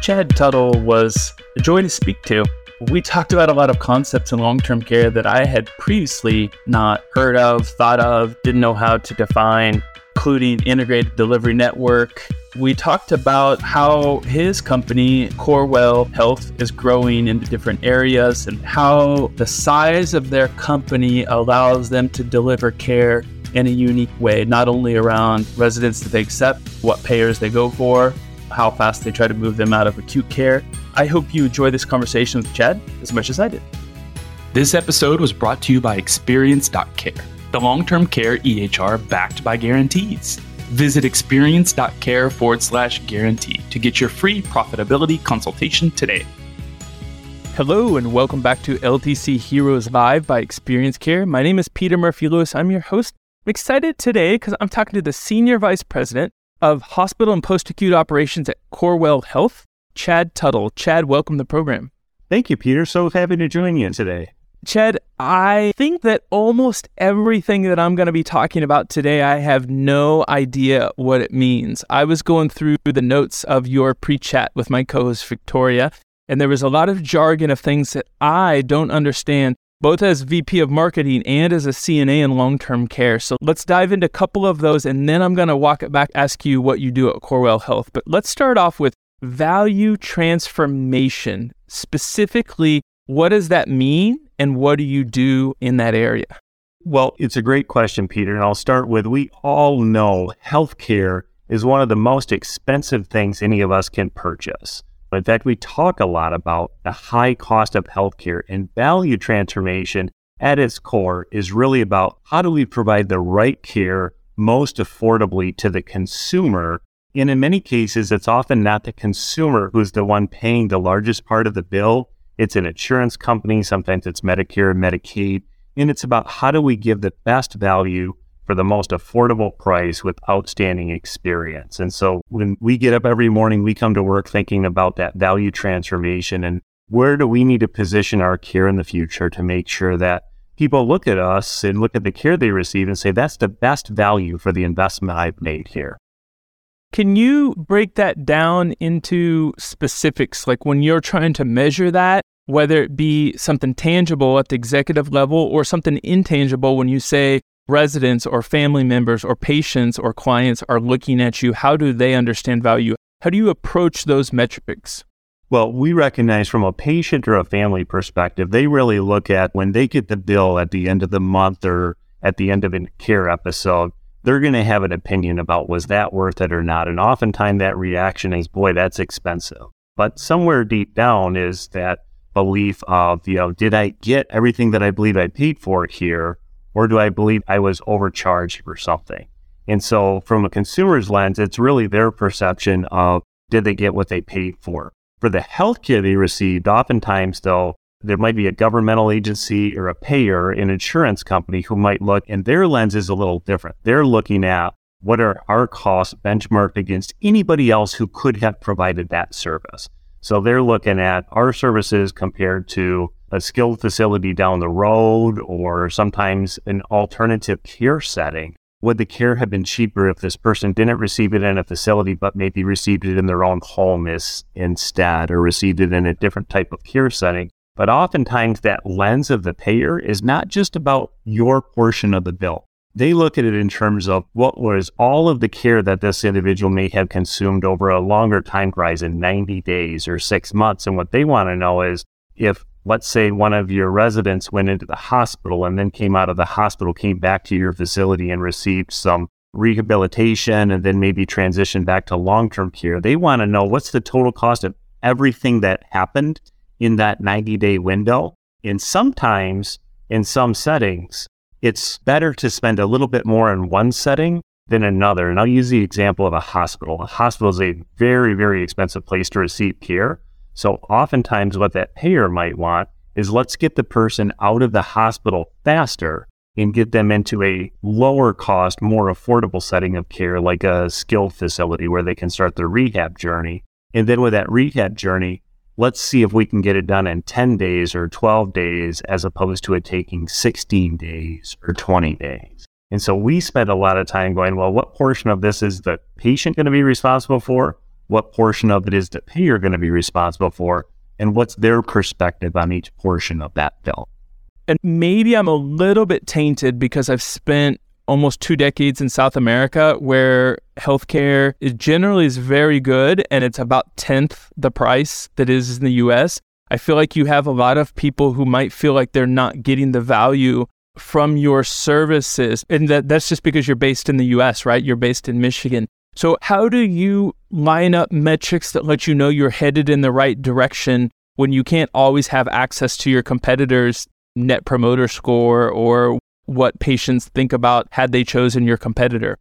Chad Tuttle was a joy to speak to. We talked about a lot of concepts in long term care that I had previously not heard of, thought of, didn't know how to define, including integrated delivery network. We talked about how his company, Corewell Health, is growing into different areas and how the size of their company allows them to deliver care in a unique way, not only around residents that they accept, what payers they go for, how fast they try to move them out of acute care. I hope you enjoy this conversation with Chad as much as I did. This episode was brought to you by Experience.care, the long term care EHR backed by guarantees. Visit experience.care forward slash guarantee to get your free profitability consultation today. Hello, and welcome back to LTC Heroes Live by Experience Care. My name is Peter Murphy Lewis. I'm your host. I'm excited today because I'm talking to the Senior Vice President of Hospital and Post Acute Operations at Corewell Health, Chad Tuttle. Chad, welcome to the program. Thank you, Peter. So happy to join you today. Chad, I think that almost everything that I'm going to be talking about today, I have no idea what it means. I was going through the notes of your pre chat with my co host, Victoria, and there was a lot of jargon of things that I don't understand both as VP of marketing and as a CNA in long term care. So let's dive into a couple of those and then I'm going to walk it back, ask you what you do at Corewell Health. But let's start off with value transformation. Specifically, what does that mean and what do you do in that area? Well, it's a great question, Peter. And I'll start with we all know healthcare is one of the most expensive things any of us can purchase. In fact, we talk a lot about the high cost of healthcare and value transformation at its core is really about how do we provide the right care most affordably to the consumer. And in many cases, it's often not the consumer who's the one paying the largest part of the bill. It's an insurance company, sometimes it's Medicare, Medicaid. And it's about how do we give the best value for the most affordable price with outstanding experience. And so when we get up every morning, we come to work thinking about that value transformation and where do we need to position our care in the future to make sure that people look at us and look at the care they receive and say, that's the best value for the investment I've made here. Can you break that down into specifics? Like when you're trying to measure that, whether it be something tangible at the executive level or something intangible when you say, residents or family members or patients or clients are looking at you? How do they understand value? How do you approach those metrics? Well, we recognize from a patient or a family perspective, they really look at when they get the bill at the end of the month or at the end of a care episode, they're going to have an opinion about was that worth it or not. And oftentimes that reaction is, boy, that's expensive. But somewhere deep down is that belief of, you know, did I get everything that I believe I paid for here? Or do I believe I was overcharged for something? And so, from a consumer's lens, it's really their perception of did they get what they paid for? For the healthcare they received, oftentimes, though, there might be a governmental agency or a payer, an insurance company who might look, and their lens is a little different. They're looking at what are our costs benchmarked against anybody else who could have provided that service. So they're looking at our services compared to a skilled facility down the road or sometimes an alternative care setting. Would the care have been cheaper if this person didn't receive it in a facility, but maybe received it in their own home instead, or received it in a different type of care setting? But oftentimes, that lens of the payer is not just about your portion of the bill. They look at it in terms of what was all of the care that this individual may have consumed over a longer time horizon, 90 days or six months. And what they want to know is if let's say one of your residents went into the hospital and then came out of the hospital, came back to your facility and received some rehabilitation and then maybe transitioned back to long term care. They want to know what's the total cost of everything that happened in that 90 day window. And sometimes in some settings, it's better to spend a little bit more in one setting than another. And I'll use the example of a hospital. A hospital is a very, very expensive place to receive care. So oftentimes what that payer might want is let's get the person out of the hospital faster and get them into a lower cost, more affordable setting of care, like a skilled facility where they can start their rehab journey. And then with that rehab journey, let's see if we can get it done in 10 days or 12 days as opposed to it taking 16 days or 20 days. And so we spend a lot of time going, well, what portion of this is the patient going to be responsible for? What portion of it is that the payer going to be responsible for, and what's their perspective on each portion of that bill. And maybe I'm a little bit tainted because I've spent almost two decades in South America where healthcare is generally is very good and it's about tenth the price that is in the US. I feel like you have a lot of people who might feel like they're not getting the value from your services. And that, that's just because you're based in the US, right? You're based in Michigan. So, how do you line up metrics that let you know you're headed in the right direction when you can't always have access to your competitors' net promoter score or what patients think about had they chosen your competitor?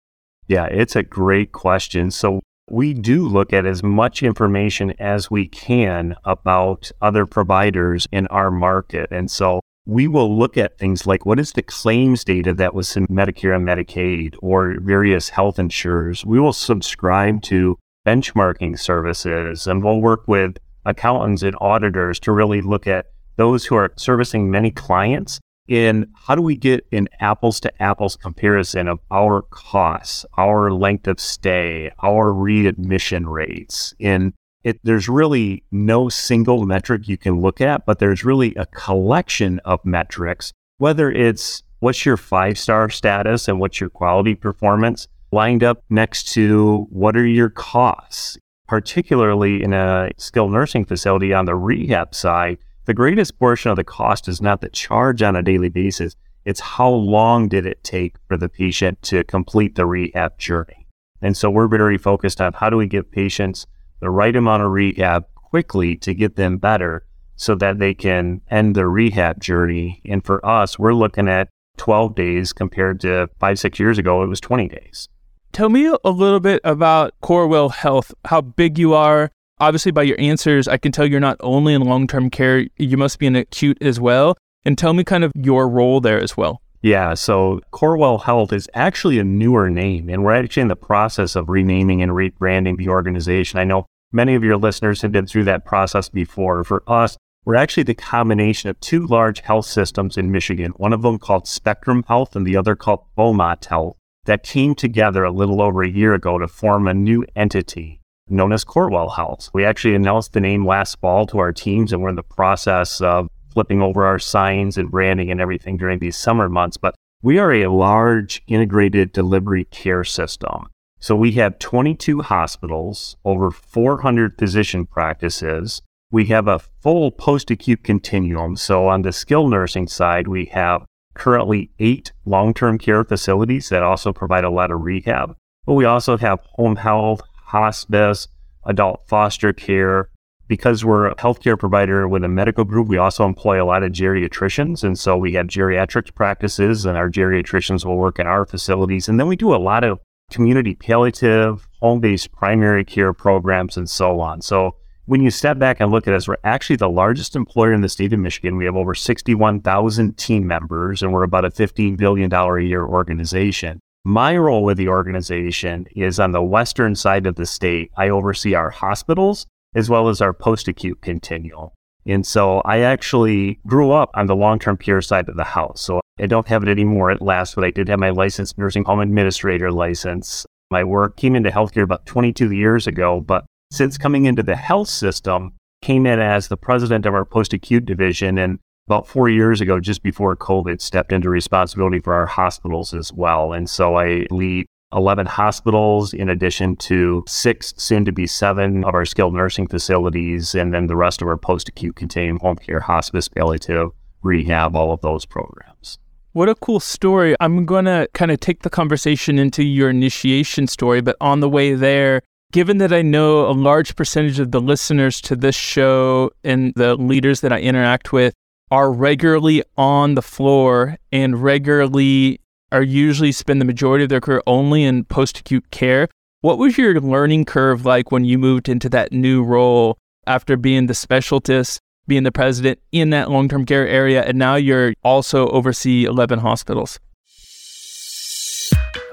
Yeah, it's a great question. So, we do look at as much information as we can about other providers in our market. And so we will look at things like what is the claims data that was in Medicare and Medicaid or various health insurers. We will subscribe to benchmarking services and we'll work with accountants and auditors to really look at those who are servicing many clients in how do we get an apples to apples comparison of our costs, our length of stay, our readmission rates in it, there's really no single metric you can look at, but there's really a collection of metrics, whether it's what's your five star status and what's your quality performance lined up next to what are your costs, particularly in a skilled nursing facility on the rehab side. The greatest portion of the cost is not the charge on a daily basis. It's how long did it take for the patient to complete the rehab journey. And so we're very focused on how do we give patients the right amount of rehab quickly to get them better so that they can end their rehab journey. And for us, we're looking at 12 days compared to five, six years ago, it was 20 days. Tell me a little bit about Corewell Health, how big you are. Obviously, by your answers, I can tell you're not only in long term care, you must be in acute as well. And tell me kind of your role there as well. Yeah, so Corewell Health is actually a newer name, and we're actually in the process of renaming and rebranding the organization. I know many of your listeners have been through that process before. For us, we're actually the combination of two large health systems in Michigan, one of them called Spectrum Health and the other called Beaumont Health, that came together a little over a year ago to form a new entity known as Corewell Health. We actually announced the name last fall to our teams, and we're in the process of flipping over our signs and branding and everything during these summer months. But we are a large integrated delivery care system. So we have 22 hospitals, over 400 physician practices. We have a full post acute continuum. So on the skilled nursing side, we have currently eight long term care facilities that also provide a lot of rehab. But we also have home health, hospice, adult foster care, because we're a healthcare provider with a medical group, we also employ a lot of geriatricians. And so we have geriatric practices, and our geriatricians will work in our facilities. And then we do a lot of community palliative, home based primary care programs, and so on. So when you step back and look at us, we're actually the largest employer in the state of Michigan. We have over 61,000 team members, and we're about a $15 billion a year organization. My role with the organization is on the western side of the state. I oversee our hospitals as well as our post acute continuum. And so I actually grew up on the long term care side of the house. So I don't have it anymore at last, but I did have my licensed nursing home administrator license. My work came into healthcare about 22 years ago, but since coming into the health system, came in as the president of our post acute division. And about four years ago, just before COVID, stepped into responsibility for our hospitals as well. And so I lead 11 hospitals, in addition to six, soon to be seven of our skilled nursing facilities, and then the rest of our post acute continuum home care, hospice, palliative, to rehab, all of those programs. What a cool story. I'm going to kind of take the conversation into your initiation story, but on the way there, given that I know a large percentage of the listeners to this show and the leaders that I interact with are regularly on the floor and regularly are usually spend the majority of their career only in post acute care. What was your learning curve like when you moved into that new role after being the specialist, being the president in that long term care area, and now you're also oversee 11 hospitals?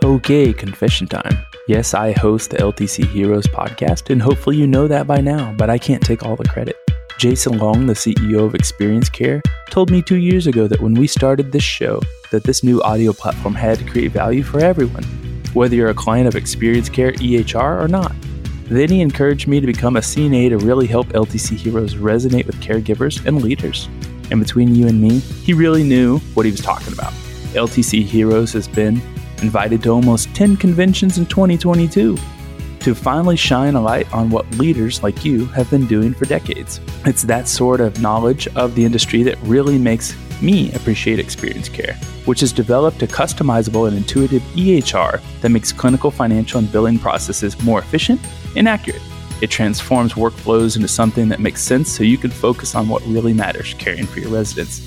Okay, confession time. Yes, I host the LTC Heroes podcast, and hopefully you know that by now, but I can't take all the credit. Jason Long, the CEO of Experience Care, told me two years ago that when we started this show, that this new audio platform had to create value for everyone, whether you're a client of Experience Care EHR or not. Then he encouraged me to become a CNA to really help LTC heroes resonate with caregivers and leaders. And between you and me, he really knew what he was talking about. LTC Heroes has been invited to almost 10 conventions in 2022 to finally shine a light on what leaders like you have been doing for decades. It's that sort of knowledge of the industry that really makes me appreciate experience care, which has developed a customizable and intuitive EHR that makes clinical, financial, and billing processes more efficient and accurate. It transforms workflows into something that makes sense so you can focus on what really matters caring for your residents.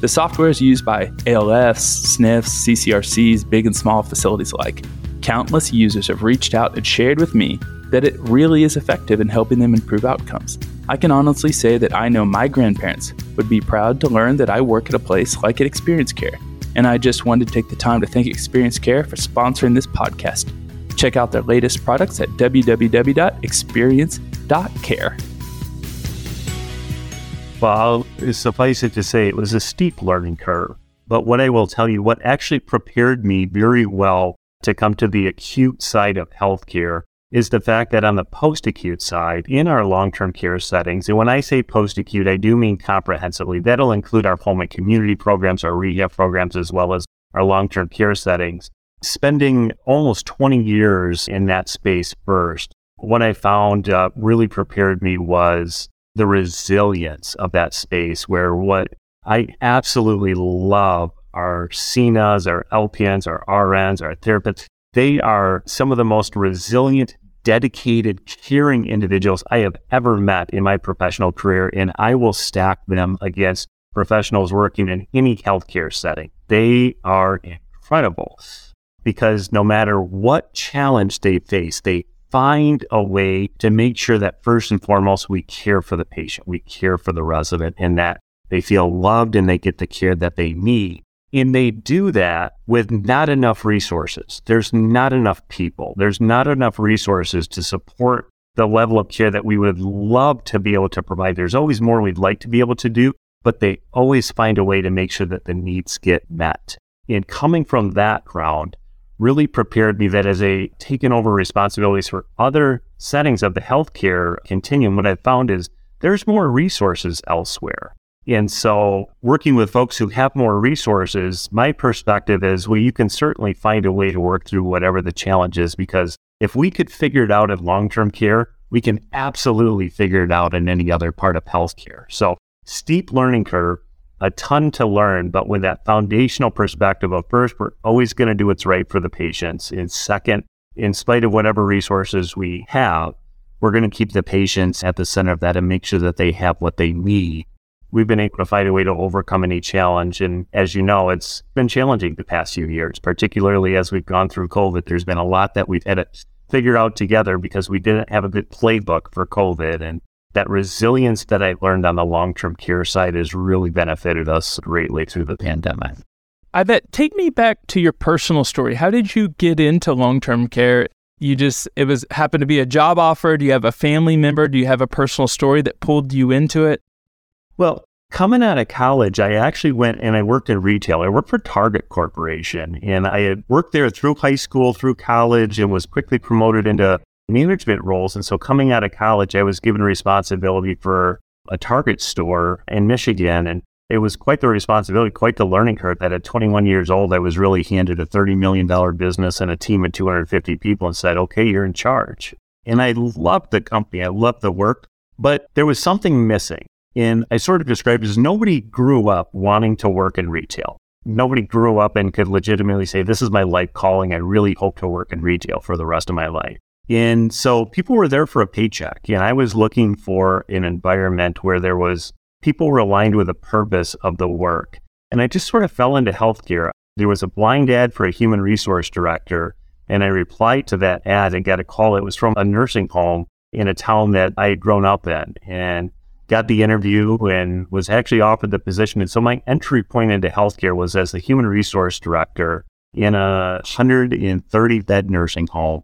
The software is used by ALFs, SNFs, CCRCs, big and small facilities alike. Countless users have reached out and shared with me that it really is effective in helping them improve outcomes. I can honestly say that I know my grandparents would be proud to learn that I work at a place like at Experience Care, and I just wanted to take the time to thank Experience Care for sponsoring this podcast. Check out their latest products at www.experience.care. Well, suffice it to say, it was a steep learning curve. But what I will tell you, what actually prepared me very well to come to the acute side of healthcare is the fact that on the post acute side, in our long term care settings, and when I say post acute, I do mean comprehensively. That'll include our home and community programs, our rehab programs, as well as our long term care settings. Spending almost 20 years in that space first, what I found uh, really prepared me was the resilience of that space, where what I absolutely love our CNAs, our LPNs, our RNs, our therapists, they are some of the most resilient, dedicated, caring individuals I have ever met in my professional career. And I will stack them against professionals working in any healthcare setting. They are incredible because no matter what challenge they face, they find a way to make sure that first and foremost, we care for the patient, we care for the resident, and that they feel loved and they get the care that they need. And they do that with not enough resources. There's not enough people. There's not enough resources to support the level of care that we would love to be able to provide. There's always more we'd like to be able to do, but they always find a way to make sure that the needs get met. And coming from that ground really prepared me that as a taken over responsibilities for other settings of the healthcare continuum, what I found is there's more resources elsewhere. And so, working with folks who have more resources, my perspective is well, you can certainly find a way to work through whatever the challenge is because if we could figure it out in long term care, we can absolutely figure it out in any other part of healthcare. So, steep learning curve, a ton to learn, but with that foundational perspective of first, we're always going to do what's right for the patients. And second, in spite of whatever resources we have, we're going to keep the patients at the center of that and make sure that they have what they need we've been able to find a way to overcome any challenge. And as you know, it's been challenging the past few years, particularly as we've gone through COVID. There's been a lot that we've had to figure out together because we didn't have a good playbook for COVID. And that resilience that I learned on the long term care side has really benefited us greatly through the pandemic. I bet. Take me back to your personal story. How did you get into long term care? You just, it was happened to be a job offer. Do you have a family member? Do you have a personal story that pulled you into it? Well, coming out of college, I actually went and I worked in retail. I worked for Target Corporation and I had worked there through high school, through college, and was quickly promoted into management roles. And so coming out of college, I was given responsibility for a Target store in Michigan. And it was quite the responsibility, quite the learning curve that at 21 years old, I was really handed a $30 million business and a team of 250 people and said, okay, you're in charge. And I loved the company. I loved the work, but there was something missing. And I sort of described as nobody grew up wanting to work in retail. Nobody grew up and could legitimately say, This is my life calling. I really hope to work in retail for the rest of my life. And so people were there for a paycheck. And I was looking for an environment where there was people were aligned with the purpose of the work. And I just sort of fell into healthcare. There was a blind ad for a human resource director. And I replied to that ad and got a call. It was from a nursing home in a town that I had grown up in. And got the interview and was actually offered the position. And so my entry point into healthcare was as the human resource director in a 130 bed nursing home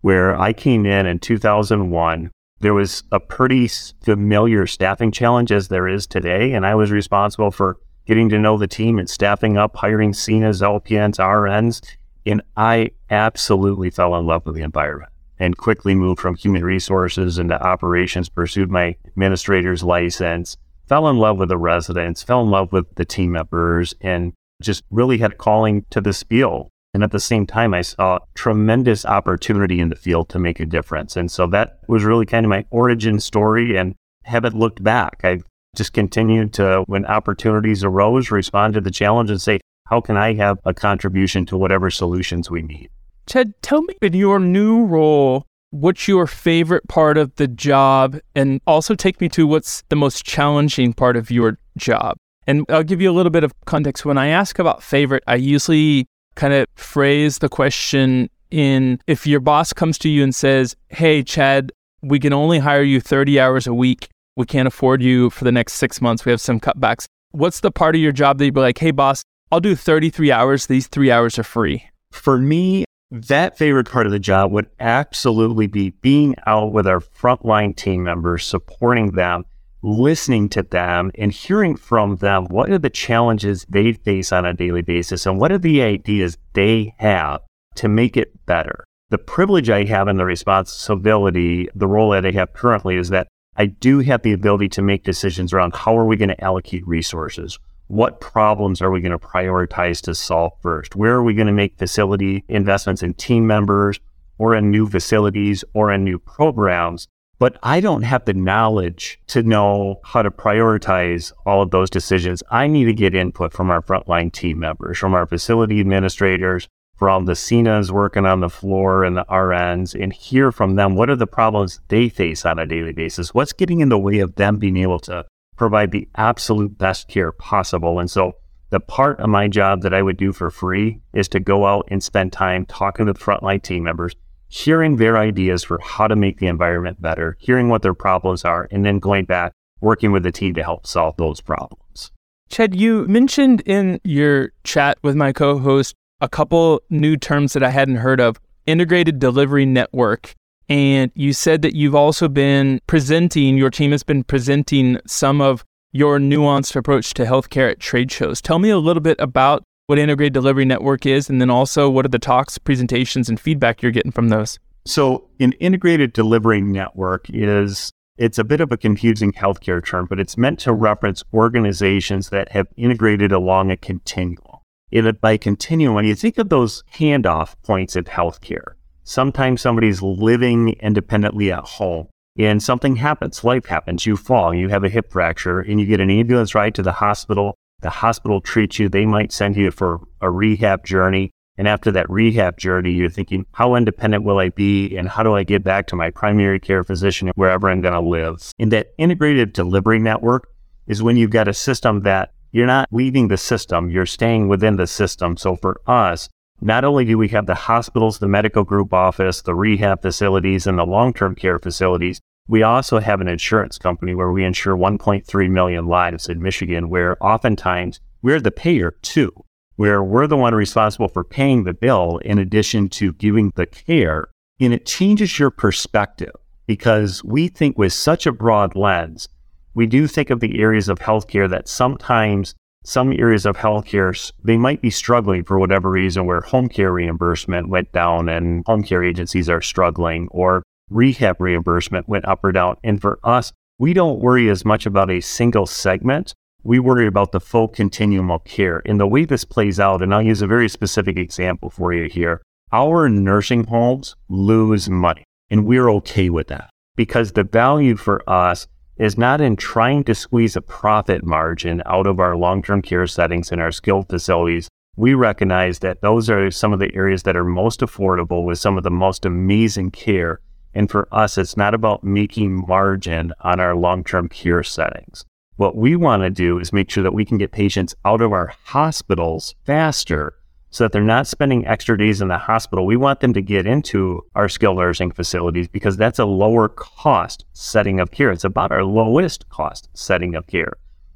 where I came in in 2001. There was a pretty familiar staffing challenge as there is today. And I was responsible for getting to know the team and staffing up, hiring CNAs, LPNs, RNs. And I absolutely fell in love with the environment. And quickly moved from human resources into operations, pursued my administrator's license, fell in love with the residents, fell in love with the team members, and just really had a calling to this field. And at the same time, I saw tremendous opportunity in the field to make a difference. And so that was really kind of my origin story and haven't looked back. I've just continued to, when opportunities arose, respond to the challenge and say, how can I have a contribution to whatever solutions we need? Ted, tell me in your new role, what's your favorite part of the job? And also take me to what's the most challenging part of your job. And I'll give you a little bit of context. When I ask about favorite, I usually kind of phrase the question in if your boss comes to you and says, Hey, Chad, we can only hire you 30 hours a week. We can't afford you for the next six months. We have some cutbacks. What's the part of your job that you'd be like, Hey, boss, I'll do 33 hours. These three hours are free? For me, that favorite part of the job would absolutely be being out with our frontline team members, supporting them, listening to them, and hearing from them what are the challenges they face on a daily basis and what are the ideas they have to make it better. The privilege I have and the responsibility, the role that I have currently is that I do have the ability to make decisions around how are we going to allocate resources? What problems are we going to prioritize to solve first? Where are we going to make facility investments in team members or in new facilities or in new programs? But I don't have the knowledge to know how to prioritize all of those decisions. I need to get input from our frontline team members, from our facility administrators, from the CNAs working on the floor and the RNs, and hear from them what are the problems they face on a daily basis? What's getting in the way of them being able to provide the absolute best care possible. And so the part of my job that I would do for free is to go out and spend time talking to the frontline team members, hearing their ideas for how to make the environment better, hearing what their problems are, and then going back, working with the team to help solve those problems. Chad, you mentioned in your chat with my co host a couple new terms that I hadn't heard of integrated delivery network and you said that you've also been presenting, your team has been presenting some of your nuanced approach to healthcare at trade shows. Tell me a little bit about what Integrated Delivery Network is, and then also what are the talks, presentations, and feedback you're getting from those? So, an integrated delivery network is it's a bit of a confusing healthcare term, but it's meant to reference organizations that have integrated along a continuum. And by continuum, you think of those handoff points in healthcare, Sometimes somebody's living independently at home and something happens, life happens, you fall, you have a hip fracture, and you get an ambulance ride to the hospital. The hospital treats you, they might send you for a rehab journey. And after that rehab journey, you're thinking, how independent will I be? And how do I get back to my primary care physician wherever I'm going to live? And that integrated delivery network is when you've got a system that you're not leaving the system, you're staying within the system. So for us, not only do we have the hospitals, the medical group office, the rehab facilities, and the long term care facilities, we also have an insurance company where we insure 1.3 million lives in Michigan, where oftentimes we're the payer too, where we're the one responsible for paying the bill in addition to giving the care. And it changes your perspective because we think with such a broad lens, we do think of the areas of healthcare that sometimes some areas of healthcare, they might be struggling for whatever reason where home care reimbursement went down and home care agencies are struggling or rehab reimbursement went up or down. And for us, we don't worry as much about a single segment. We worry about the full continuum of care. And the way this plays out, and I'll use a very specific example for you here. Our nursing homes lose money, and we're okay with that because the value for us is not in trying to squeeze a profit margin out of our long term care settings and our skilled facilities. We recognize that those are some of the areas that are most affordable with some of the most amazing care. And for us, it's not about making margin on our long term care settings. What we want to do is make sure that we can get patients out of our hospitals faster so that they're not spending extra days in the hospital. We want them to get into our skilled nursing facilities because that's a lower cost setting of care. It's about our lowest cost setting of care.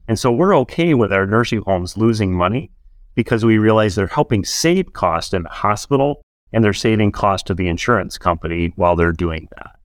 And so we're okay with our nursing homes losing money because we realize they're helping save cost in the hospital and they're saving cost to the insurance company while they're doing that.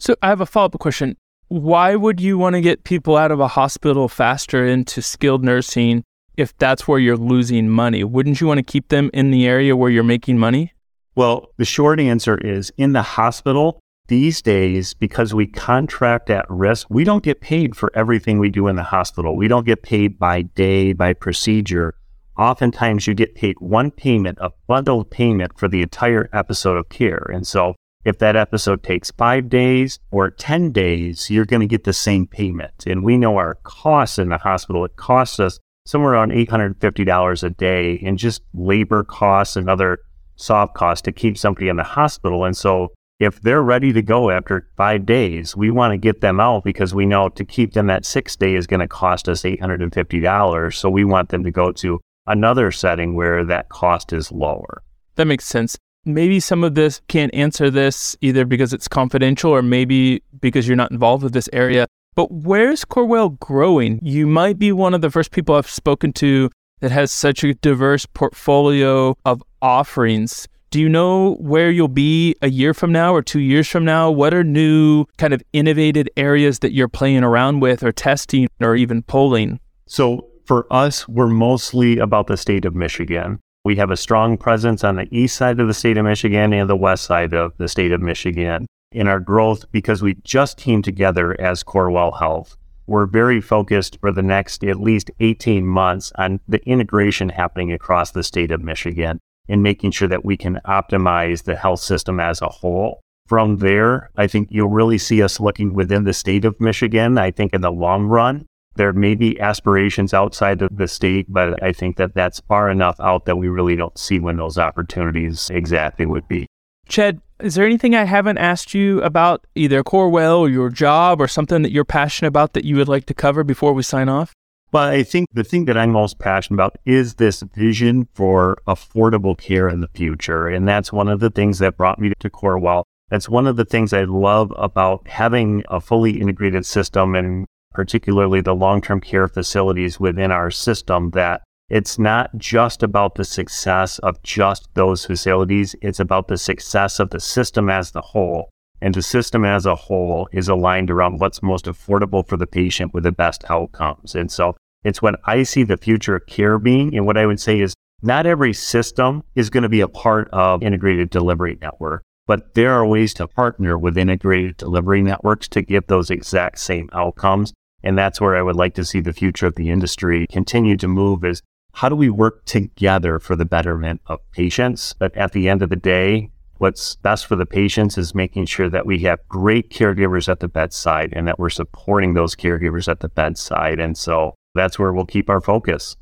So I have a follow up question. Why would you want to get people out of a hospital faster into skilled nursing if that's where you're losing money? Wouldn't you want to keep them in the area where you're making money? Well, the short answer is in the hospital, these days, because we contract at risk, we don't get paid for everything we do in the hospital. We don't get paid by day, by procedure. Oftentimes, you get paid one payment, a bundled payment for the entire episode of care. And so, if that episode takes five days or 10 days, you're going to get the same payment. And we know our costs in the hospital, it costs us somewhere around $850 a day in just labor costs and other soft costs to keep somebody in the hospital. And so, if they're ready to go after five days, we want to get them out because we know to keep them that six day is going to cost us $850. So we want them to go to another setting where that cost is lower. That makes sense. Maybe some of this can't answer this either because it's confidential or maybe because you're not involved with this area. But where's Corewell growing? You might be one of the first people I've spoken to that has such a diverse portfolio of offerings do you know where you'll be a year from now or two years from now? What are new kind of innovative areas that you're playing around with or testing or even polling? So for us, we're mostly about the state of Michigan. We have a strong presence on the east side of the state of Michigan and the west side of the state of Michigan. In our growth, because we just came together as Corewell Health, we're very focused for the next at least 18 months on the integration happening across the state of Michigan and making sure that we can optimize the health system as a whole. From there, I think you'll really see us looking within the state of Michigan. I think in the long run, there may be aspirations outside of the state, but I think that that's far enough out that we really don't see when those opportunities exactly would be. Chad, is there anything I haven't asked you about either Corewell or your job or something that you're passionate about that you would like to cover before we sign off? Well, I think the thing that I'm most passionate about is this vision for affordable care in the future. And that's one of the things that brought me to Corewell. That's one of the things I love about having a fully integrated system and particularly the long term care facilities within our system that it's not just about the success of just those facilities, it's about the success of the system as the whole. And the system as a whole is aligned around what's most affordable for the patient with the best outcomes. And so it's what I see the future of care being. And what I would say is not every system is going to be a part of integrated delivery network, but there are ways to partner with integrated delivery networks to get those exact same outcomes. And that's where I would like to see the future of the industry continue to move is how do we work together for the betterment of patients? But at the end of the day, what's best for the patients is making sure that we have great caregivers at the bedside and that we're supporting those caregivers at the bedside. And so that's where we'll keep our focus.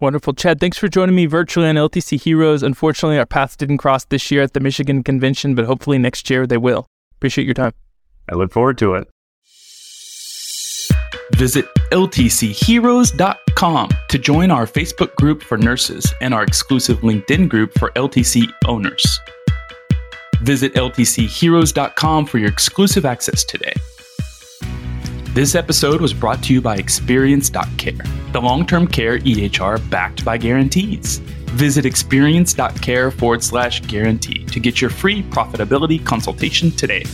Wonderful. Chad, thanks for joining me virtually on LTC Heroes. Unfortunately, our paths didn't cross this year at the Michigan Convention, but hopefully next year they will. Appreciate your time. I look forward to it. Visit ltcheroes.com to join our Facebook group for nurses and our exclusive LinkedIn group for LTC owners. Visit ltcheroes.com for your exclusive access today. This episode was brought to you by Experience.care, the long term care EHR backed by guarantees. Visit experience.care forward slash guarantee to get your free profitability consultation today.